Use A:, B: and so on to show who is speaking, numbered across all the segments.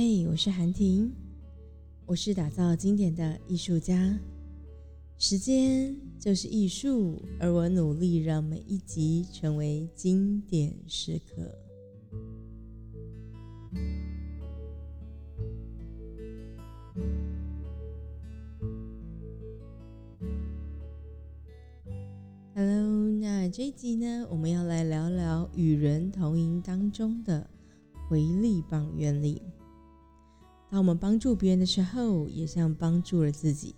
A: 嘿，我是韩婷，我是打造经典的艺术家。时间就是艺术，而我努力让每一集成为经典时刻。Hello，那这一集呢，我们要来聊聊与人同赢当中的回力棒原理。当我们帮助别人的时候，也像帮助了自己。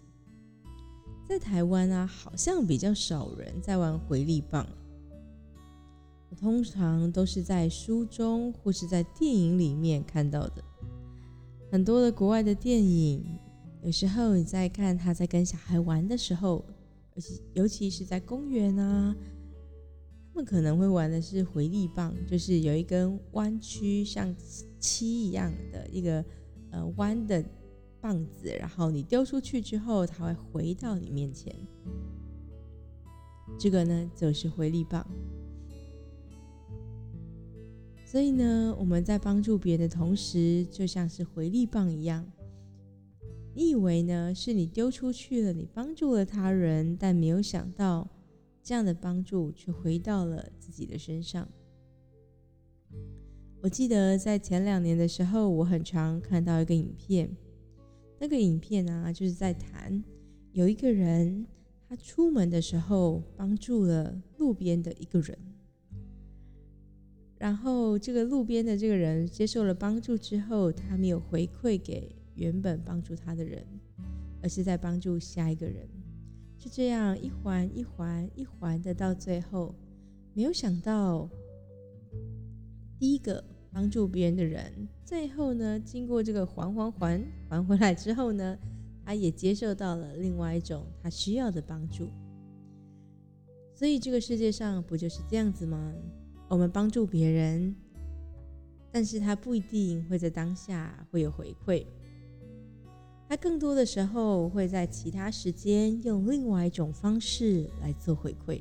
A: 在台湾啊，好像比较少人在玩回力棒。我通常都是在书中或是在电影里面看到的。很多的国外的电影，有时候你在看他在跟小孩玩的时候。而且，尤其是在公园啊，他们可能会玩的是回力棒，就是有一根弯曲像漆一样的一个呃弯的棒子，然后你丢出去之后，它会回到你面前。这个呢，就是回力棒。所以呢，我们在帮助别人的同时，就像是回力棒一样。你以为呢？是你丢出去了，你帮助了他人，但没有想到，这样的帮助却回到了自己的身上。我记得在前两年的时候，我很常看到一个影片，那个影片啊，就是在谈有一个人，他出门的时候帮助了路边的一个人，然后这个路边的这个人接受了帮助之后，他没有回馈给。原本帮助他的人，而是在帮助下一个人，就这样一环一环一环的到最后，没有想到第一个帮助别人的人，最后呢，经过这个还还还还回来之后呢，他也接受到了另外一种他需要的帮助。所以这个世界上不就是这样子吗？我们帮助别人，但是他不一定会在当下会有回馈。他更多的时候会在其他时间用另外一种方式来做回馈，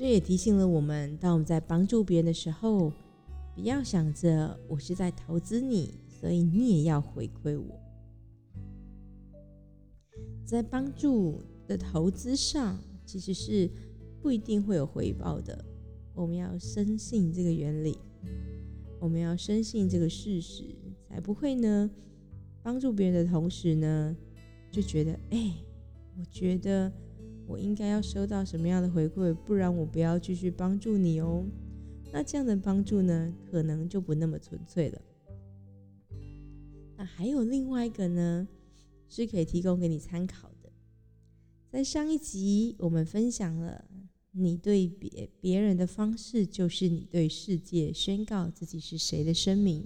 A: 这也提醒了我们：当我们在帮助别人的时候，不要想着我是在投资你，所以你也要回馈我。在帮助的投资上，其实是不一定会有回报的。我们要深信这个原理，我们要深信这个事实，才不会呢。帮助别人的同时呢，就觉得，哎，我觉得我应该要收到什么样的回馈，不然我不要继续帮助你哦。那这样的帮助呢，可能就不那么纯粹了。那还有另外一个呢，是可以提供给你参考的。在上一集我们分享了，你对别别人的方式，就是你对世界宣告自己是谁的声明。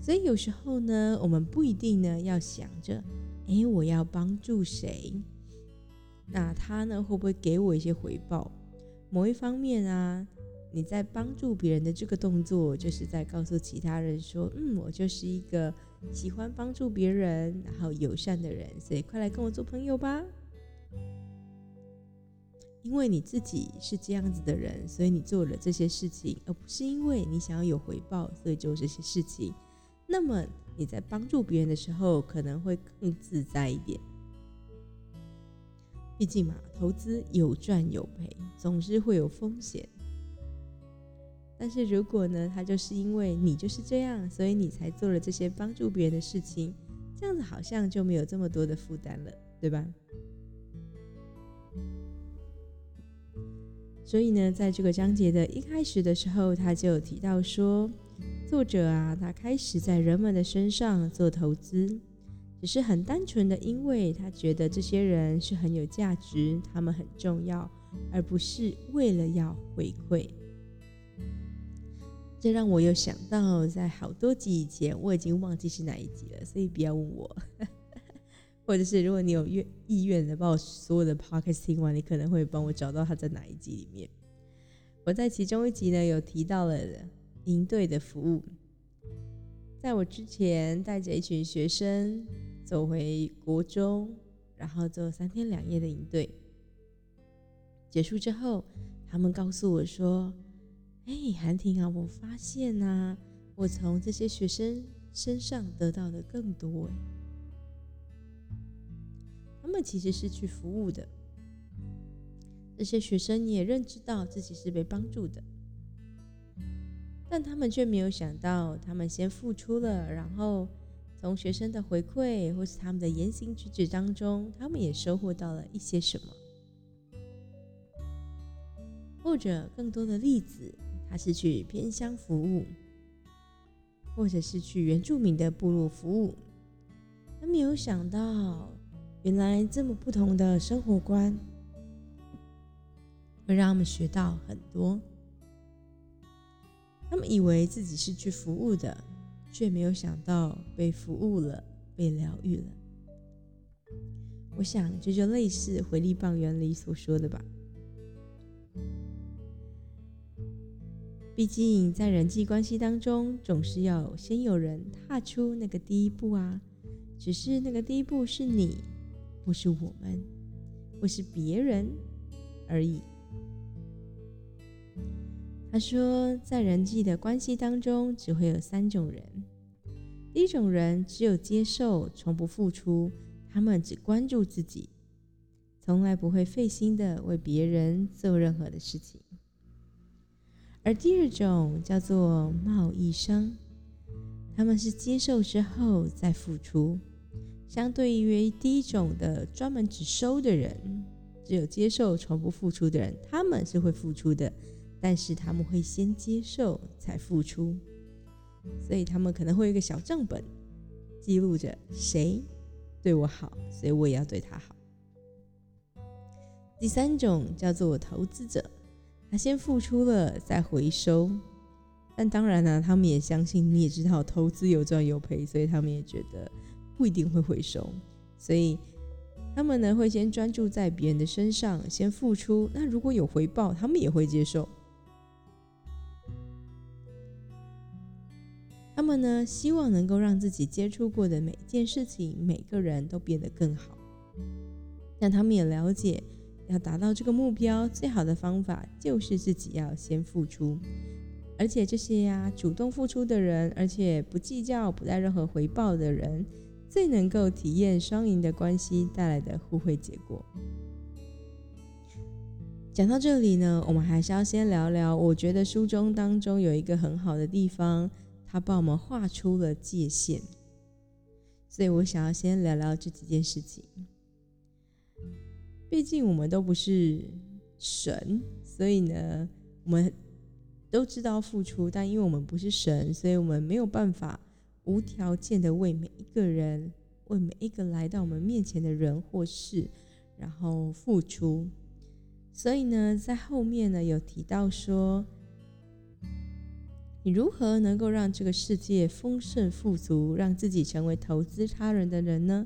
A: 所以有时候呢，我们不一定呢要想着，哎，我要帮助谁，那他呢会不会给我一些回报？某一方面啊，你在帮助别人的这个动作，就是在告诉其他人说，嗯，我就是一个喜欢帮助别人，然后友善的人，所以快来跟我做朋友吧。因为你自己是这样子的人，所以你做了这些事情，而不是因为你想要有回报，所以做这些事情。那么你在帮助别人的时候，可能会更自在一点。毕竟嘛，投资有赚有赔，总是会有风险。但是如果呢，他就是因为你就是这样，所以你才做了这些帮助别人的事情，这样子好像就没有这么多的负担了，对吧？所以呢，在这个章节的一开始的时候，他就提到说。作者啊，他开始在人们的身上做投资，只是很单纯的，因为他觉得这些人是很有价值，他们很重要，而不是为了要回馈。这让我有想到，在好多集以前，我已经忘记是哪一集了，所以不要问我。或者是如果你有愿意愿的把我所有的 podcast 听完，你可能会帮我找到他在哪一集里面。我在其中一集呢，有提到了。营队的服务，在我之前带着一群学生走回国中，然后做三天两夜的营队。结束之后，他们告诉我说：“哎，韩婷啊，我发现啊，我从这些学生身上得到的更多。他们其实是去服务的，这些学生也认知到自己是被帮助的，但他们却没有想到，他们先付出了，然后从学生的回馈或是他们的言行举止当中，他们也收获到了一些什么。或者更多的例子，他是去偏乡服务，或者是去原住民的部落服务。他没有想到，原来这么不同的生活观，会让他们学到很多。他们以为自己是去服务的，却没有想到被服务了，被疗愈了。我想，这就类似回力棒原理所说的吧。毕竟，在人际关系当中，总是要先有人踏出那个第一步啊。只是那个第一步是你，不是我们，或是别人而已。他说，在人际的关系当中，只会有三种人。第一种人只有接受，从不付出，他们只关注自己，从来不会费心的为别人做任何的事情。而第二种叫做贸易商，他们是接受之后再付出，相对于第一种的专门只收的人，只有接受从不付出的人，他们是会付出的，但是他们会先接受才付出，所以他们可能会有一个小账本，记录着谁对我好，所以我也要对他好。第三种叫做投资者。他先付出了，再回收。但当然呢，他们也相信，你也知道，投资有赚有赔，所以他们也觉得不一定会回收。所以他们呢，会先专注在别人的身上，先付出。那如果有回报，他们也会接受。他们呢，希望能够让自己接触过的每件事情、每个人都变得更好。但他们也了解。要达到这个目标，最好的方法就是自己要先付出，而且这些呀，主动付出的人，而且不计较、不带任何回报的人，最能够体验双赢的关系带来的互惠结果。讲到这里呢，我们还是要先聊聊，我觉得书中当中有一个很好的地方，他帮我们画出了界限，所以我想要先聊聊这几件事情。毕竟我们都不是神，所以呢，我们都知道付出，但因为我们不是神，所以我们没有办法无条件的为每一个人、为每一个来到我们面前的人或事，然后付出。所以呢，在后面呢有提到说，你如何能够让这个世界丰盛富足，让自己成为投资他人的人呢？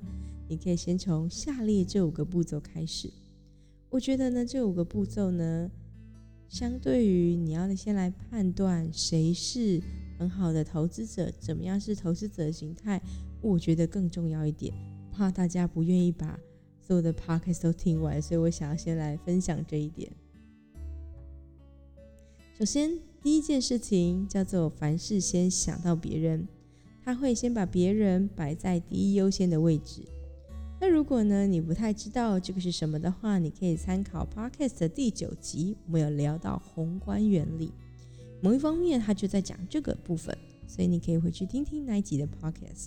A: 你可以先从下列这五个步骤开始。我觉得呢，这五个步骤呢，相对于你要先来判断谁是很好的投资者，怎么样是投资者的形态，我觉得更重要一点。怕大家不愿意把所有的 p o c a s t 都听完，所以我想要先来分享这一点。首先，第一件事情叫做凡事先想到别人，他会先把别人摆在第一优先的位置。那如果呢，你不太知道这个是什么的话，你可以参考 Podcast 的第九集，我们有聊到宏观原理，某一方面他就在讲这个部分，所以你可以回去听听那一集的 Podcast。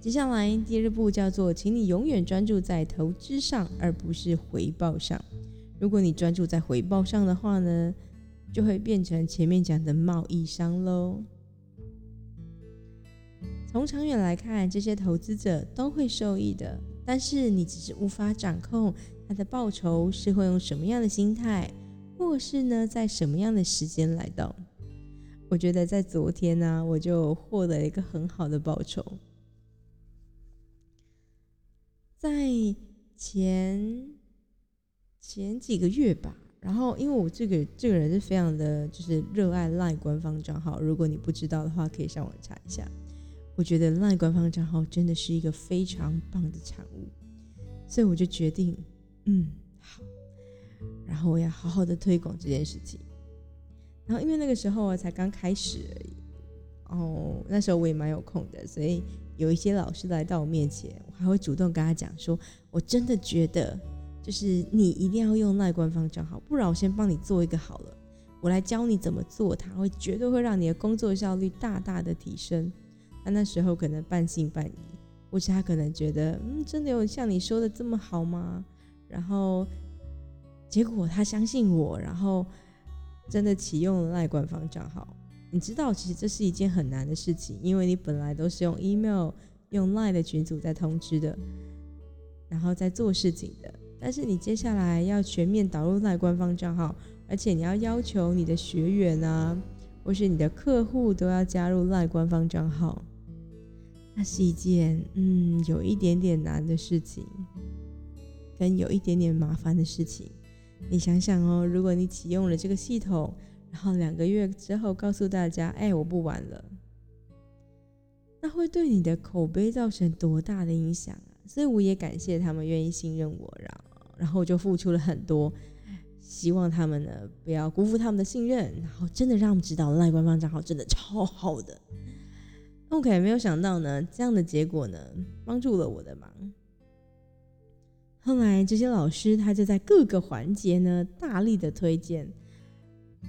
A: 接下来第二步叫做，请你永远专注在投资上，而不是回报上。如果你专注在回报上的话呢，就会变成前面讲的贸易商喽。从长远来看，这些投资者都会受益的，但是你只是无法掌控他的报酬是会用什么样的心态，或是呢，在什么样的时间来到。我觉得在昨天呢，我就获得了一个很好的报酬。在前前几个月吧，然后因为我这个这个人是非常的，就是热爱赖官方账号，如果你不知道的话，可以上网查一下。我觉得 LINE 官方账号真的是一个非常棒的产物，所以我就决定，嗯，好，然后我要好好的推广这件事情。然后因为那个时候我才刚开始而已，哦，那时候我也蛮有空的，所以有一些老师来到我面前，我还会主动跟他讲说，我真的觉得就是你一定要用赖官方账号，不然我先帮你做一个好了，我来教你怎么做，它会绝对会让你的工作效率大大的提升。那那时候可能半信半疑，或是他可能觉得，嗯，真的有像你说的这么好吗？然后结果他相信我，然后。真的启用了赖官方账号，你知道其实这是一件很难的事情，因为你本来都是用 email、用赖的群组在通知的，然后在做事情的。但是你接下来要全面导入赖官方账号，而且你要要求你的学员啊，或是你的客户都要加入赖官方账号，那是一件嗯有一点点难的事情，跟有一点点麻烦的事情。你想想哦，如果你启用了这个系统，然后两个月之后告诉大家，哎，我不玩了，那会对你的口碑造成多大的影响啊？所以我也感谢他们愿意信任我，然后我就付出了很多，希望他们呢不要辜负他们的信任，然后真的让他们知道赖官方账号真的超好的。OK，没有想到呢，这样的结果呢，帮助了我的忙。后来这些老师他就在各个环节呢大力的推荐，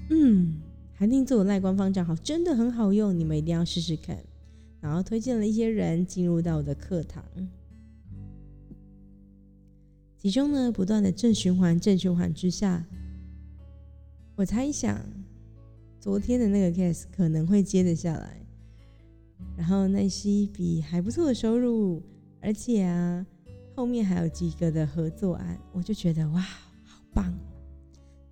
A: 嗯，韩定做的赖官方账号真的很好用，你们一定要试试看。然后推荐了一些人进入到我的课堂，其中呢不断的正循环正循环之下，我猜想昨天的那个 case 可能会接得下来，然后那是一笔还不错的收入，而且啊。后面还有几个的合作案，我就觉得哇，好棒！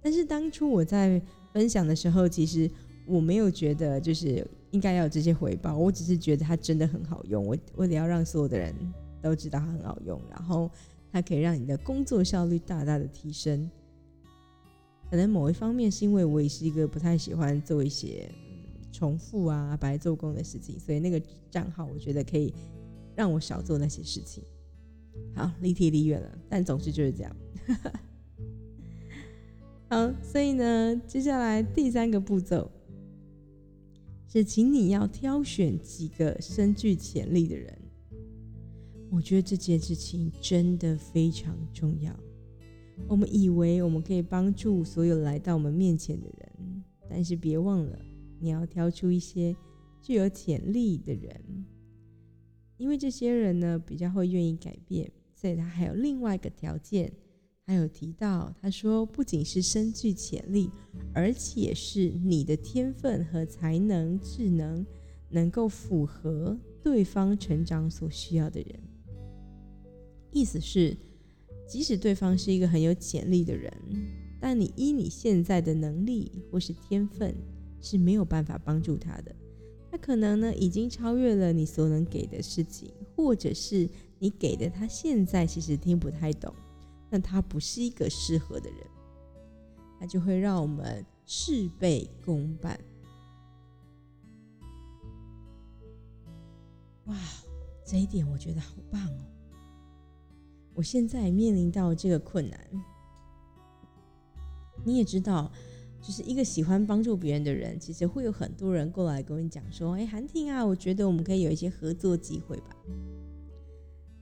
A: 但是当初我在分享的时候，其实我没有觉得就是应该要有这些回报，我只是觉得它真的很好用。我为了要让所有的人都知道它很好用，然后它可以让你的工作效率大大的提升。可能某一方面是因为我也是一个不太喜欢做一些重复啊、白做工的事情，所以那个账号我觉得可以让我少做那些事情。好，离题离远了，但总之就是这样。好，所以呢，接下来第三个步骤是，请你要挑选几个深具潜力的人。我觉得这件事情真的非常重要。我们以为我们可以帮助所有来到我们面前的人，但是别忘了，你要挑出一些具有潜力的人。因为这些人呢比较会愿意改变，所以他还有另外一个条件，还有提到，他说不仅是身具潜力，而且是你的天分和才能、智能能够符合对方成长所需要的人。意思是，即使对方是一个很有潜力的人，但你依你现在的能力或是天分是没有办法帮助他的。他可能呢已经超越了你所能给的事情，或者是你给的他现在其实听不太懂，那他不是一个适合的人，他就会让我们事倍功半。哇，这一点我觉得好棒哦！我现在面临到这个困难，你也知道。就是一个喜欢帮助别人的人，其实会有很多人过来跟你讲说：“哎，韩婷啊，我觉得我们可以有一些合作机会吧。”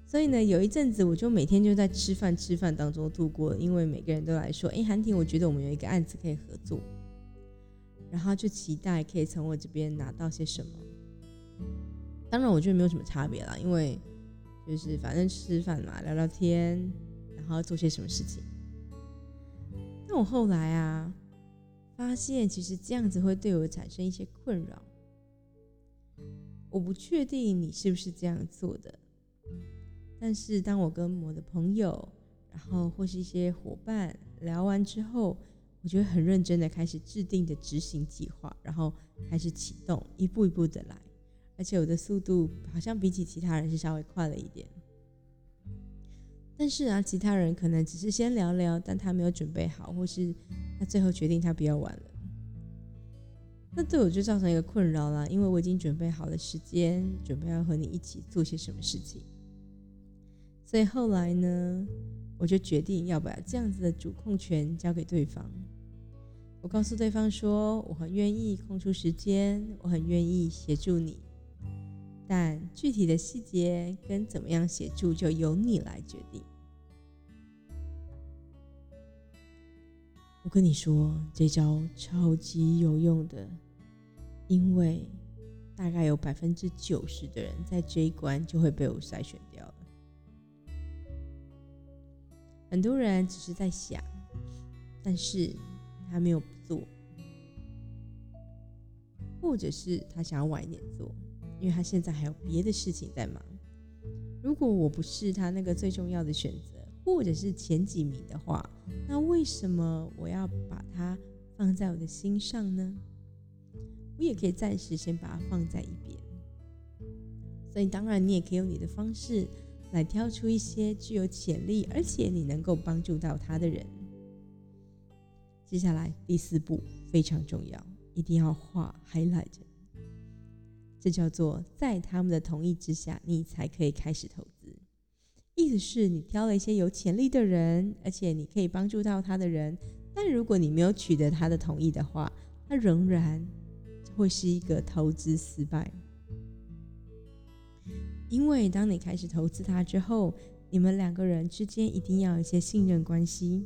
A: 所以呢，有一阵子我就每天就在吃饭吃饭当中度过，因为每个人都来说：“哎，韩婷，我觉得我们有一个案子可以合作。”然后就期待可以从我这边拿到些什么。当然，我觉得没有什么差别啦，因为就是反正吃饭嘛，聊聊天，然后做些什么事情。那我后来啊。发现其实这样子会对我产生一些困扰，我不确定你是不是这样做的。但是当我跟我的朋友，然后或是一些伙伴聊完之后，我就会很认真的开始制定的执行计划，然后开始启动，一步一步的来，而且我的速度好像比起其他人是稍微快了一点。但是啊，其他人可能只是先聊聊，但他没有准备好，或是他最后决定他不要玩了，那对我就造成一个困扰啦，因为我已经准备好了时间，准备要和你一起做些什么事情。所以后来呢，我就决定要把这样子的主控权交给对方。我告诉对方说，我很愿意空出时间，我很愿意协助你，但具体的细节跟怎么样协助，就由你来决定。我跟你说，这招超级有用的，因为大概有百分之九十的人在这一关就会被我筛选掉了。很多人只是在想，但是他没有做，或者是他想要晚一点做，因为他现在还有别的事情在忙。如果我不是他那个最重要的选择。或者是前几名的话，那为什么我要把它放在我的心上呢？我也可以暂时先把它放在一边。所以，当然你也可以用你的方式来挑出一些具有潜力，而且你能够帮助到他的人。接下来第四步非常重要，一定要画 highlight，这叫做在他们的同意之下，你才可以开始投资。意思是你挑了一些有潜力的人，而且你可以帮助到他的人，但如果你没有取得他的同意的话，他仍然会是一个投资失败。因为当你开始投资他之后，你们两个人之间一定要有一些信任关系，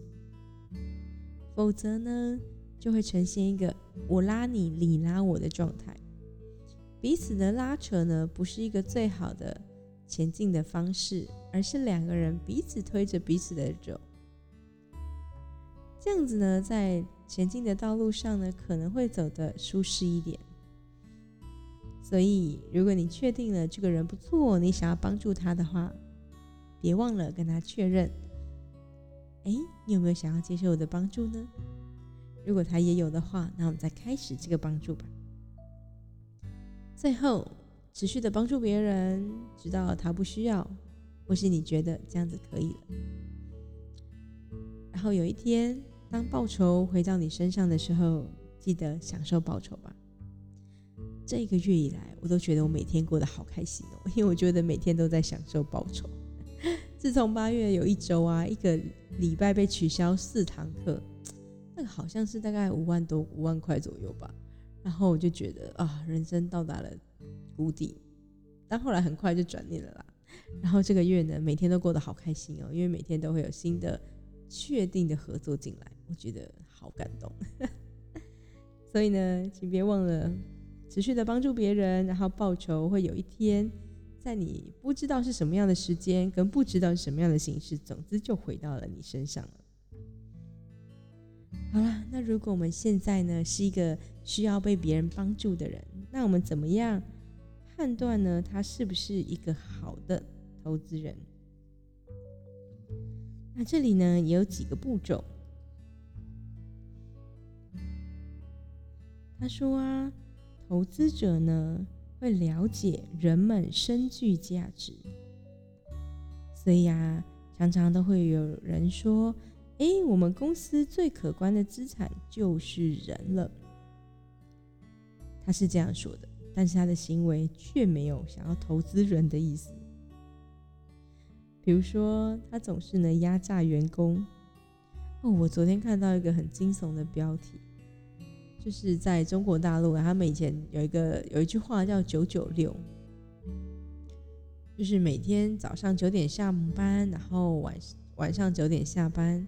A: 否则呢，就会呈现一个我拉你，你拉我的状态，彼此的拉扯呢，不是一个最好的。前进的方式，而是两个人彼此推着彼此的走。这样子呢，在前进的道路上呢，可能会走得舒适一点。所以，如果你确定了这个人不错，你想要帮助他的话，别忘了跟他确认：哎，你有没有想要接受我的帮助呢？如果他也有的话，那我们再开始这个帮助吧。最后。持续的帮助别人，直到他不需要，或是你觉得这样子可以了。然后有一天，当报酬回到你身上的时候，记得享受报酬吧。这一个月以来，我都觉得我每天过得好开心哦，因为我觉得每天都在享受报酬。自从八月有一周啊，一个礼拜被取消四堂课，那个好像是大概五万多五万块左右吧。然后我就觉得啊，人生到达了。谷底，但后来很快就转念了啦。然后这个月呢，每天都过得好开心哦，因为每天都会有新的确定的合作进来，我觉得好感动。所以呢，请别忘了持续的帮助别人，然后报酬会有一天在你不知道是什么样的时间，跟不知道是什么样的形式，总之就回到了你身上了。好了，那如果我们现在呢是一个需要被别人帮助的人，那我们怎么样？判断呢，他是不是一个好的投资人？那这里呢也有几个步骤。他说啊，投资者呢会了解人们深具价值，所以啊，常常都会有人说：“哎，我们公司最可观的资产就是人了。”他是这样说的。但是他的行为却没有想要投资人的意思。比如说，他总是能压榨员工。哦，我昨天看到一个很惊悚的标题，就是在中国大陆，他们以前有一个有一句话叫“九九六”，就是每天早上九点上班，然后晚晚上九点下班，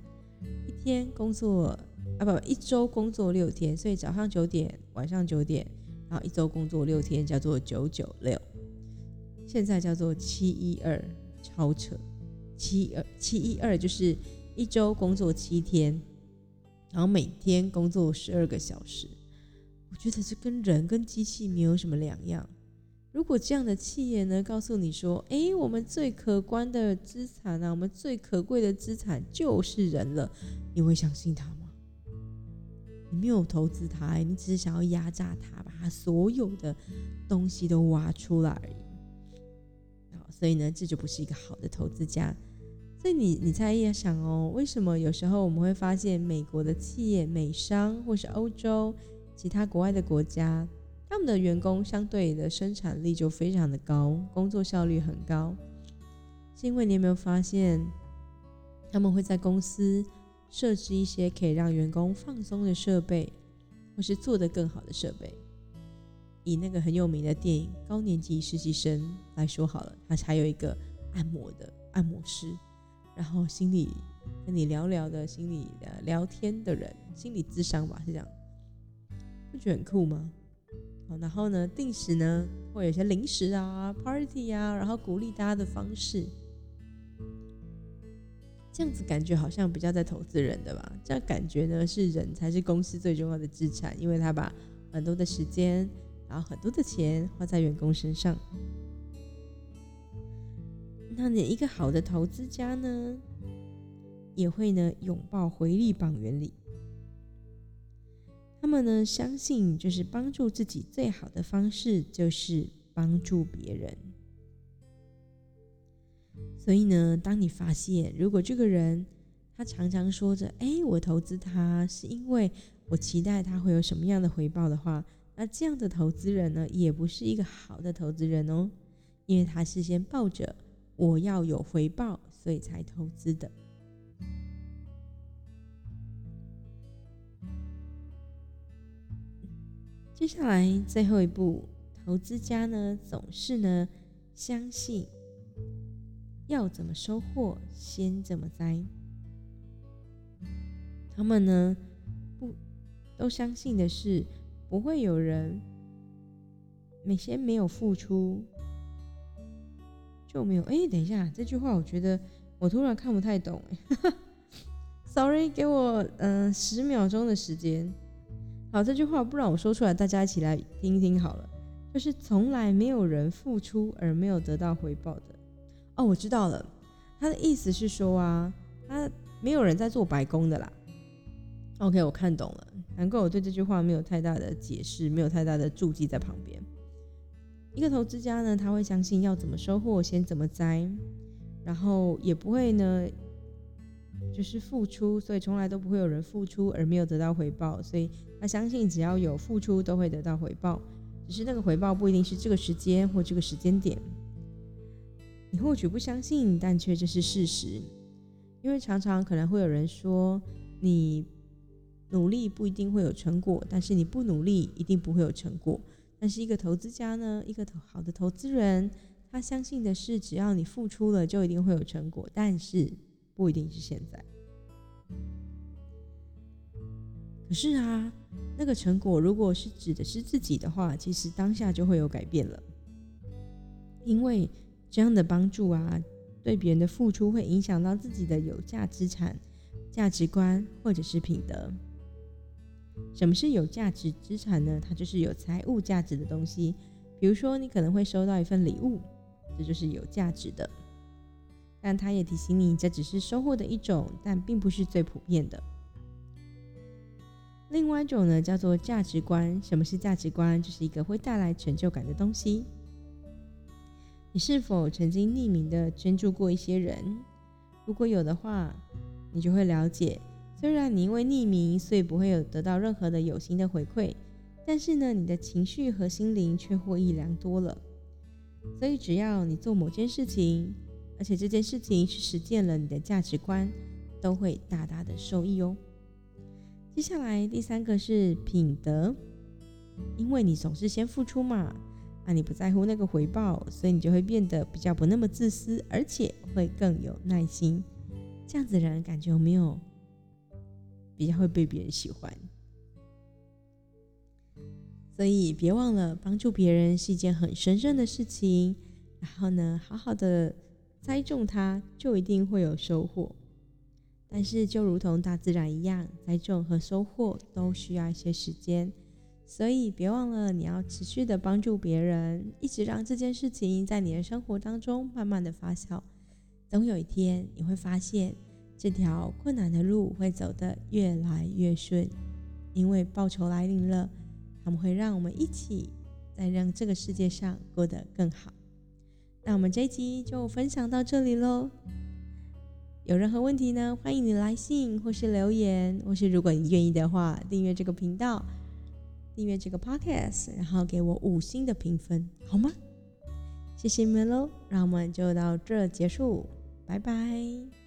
A: 一天工作啊不，一周工作六天，所以早上九点，晚上九点。然后一周工作六天叫做九九六，现在叫做七一二，超扯。七二七一二就是一周工作七天，然后每天工作十二个小时。我觉得这跟人跟机器没有什么两样。如果这样的企业呢，告诉你说：“哎，我们最可观的资产啊，我们最可贵的资产就是人了。”你会相信他吗？你没有投资他，你只是想要压榨他，把他所有的东西都挖出来而已。好，所以呢，这就不是一个好的投资家。所以你，你猜一下想哦，为什么有时候我们会发现美国的企业、美商或是欧洲其他国外的国家，他们的员工相对的生产力就非常的高，工作效率很高，是因为你有没有发现，他们会在公司。设置一些可以让员工放松的设备，或是做得更好的设备。以那个很有名的电影《高年级实习生》来说好了，他还有一个按摩的按摩师，然后心里跟你聊聊的，心里聊天的人，心理智商吧，是这样，不觉得很酷吗？然后呢，定时呢会有一些零食啊、party 啊，然后鼓励大家的方式，这样子感觉好像比较在投资人的吧？这样感觉呢是人才是公司最重要的资产，因为他把很多的时间。然后很多的钱花在员工身上，那你一个好的投资家呢，也会呢拥抱回力榜原理。他们呢相信，就是帮助自己最好的方式就是帮助别人。所以呢，当你发现如果这个人他常常说着“哎，我投资他是因为我期待他会有什么样的回报”的话，那这样的投资人呢，也不是一个好的投资人哦，因为他是先抱着我要有回报，所以才投资的。接下来最后一步，投资家呢总是呢相信要怎么收获，先怎么栽。他们呢不都相信的是。不会有人，你先没有付出就没有。哎，等一下，这句话我觉得我突然看不太懂。Sorry，给我嗯十秒钟的时间。好，这句话不然我说出来，大家一起来听一听好了。就是从来没有人付出而没有得到回报的。哦，我知道了，他的意思是说啊，他没有人在做白工的啦。OK，我看懂了。难怪我对这句话没有太大的解释，没有太大的注记在旁边。一个投资家呢，他会相信要怎么收获先怎么栽，然后也不会呢，就是付出，所以从来都不会有人付出而没有得到回报。所以他相信只要有付出都会得到回报，只是那个回报不一定是这个时间或这个时间点。你或许不相信，但却这是事实，因为常常可能会有人说你。努力不一定会有成果，但是你不努力一定不会有成果。但是一个投资家呢，一个好的投资人，他相信的是，只要你付出了，就一定会有成果。但是不一定是现在。可是啊，那个成果如果是指的是自己的话，其实当下就会有改变了。因为这样的帮助啊，对别人的付出会影响到自己的有价资产、价值观或者是品德。什么是有价值资产呢？它就是有财务价值的东西。比如说，你可能会收到一份礼物，这就是有价值的。但它也提醒你，这只是收获的一种，但并不是最普遍的。另外一种呢，叫做价值观。什么是价值观？就是一个会带来成就感的东西。你是否曾经匿名的捐助过一些人？如果有的话，你就会了解。虽然你因为匿名，所以不会有得到任何的有形的回馈，但是呢，你的情绪和心灵却获益良多了。所以，只要你做某件事情，而且这件事情是实践了你的价值观，都会大大的受益哦。接下来第三个是品德，因为你总是先付出嘛，啊，你不在乎那个回报，所以你就会变得比较不那么自私，而且会更有耐心。这样子人感觉有没有？比较会被别人喜欢，所以别忘了帮助别人是一件很神圣的事情。然后呢，好好的栽种它，就一定会有收获。但是就如同大自然一样，栽种和收获都需要一些时间。所以别忘了，你要持续的帮助别人，一直让这件事情在你的生活当中慢慢的发酵。等有一天，你会发现。这条困难的路会走得越来越顺，因为报酬来临了，他们会让我们一起在让这个世界上过得更好。那我们这一集就分享到这里喽。有任何问题呢，欢迎你来信或是留言，或是如果你愿意的话，订阅这个频道，订阅这个 podcast，然后给我五星的评分，好吗？谢谢你们喽，让我们就到这结束，拜拜。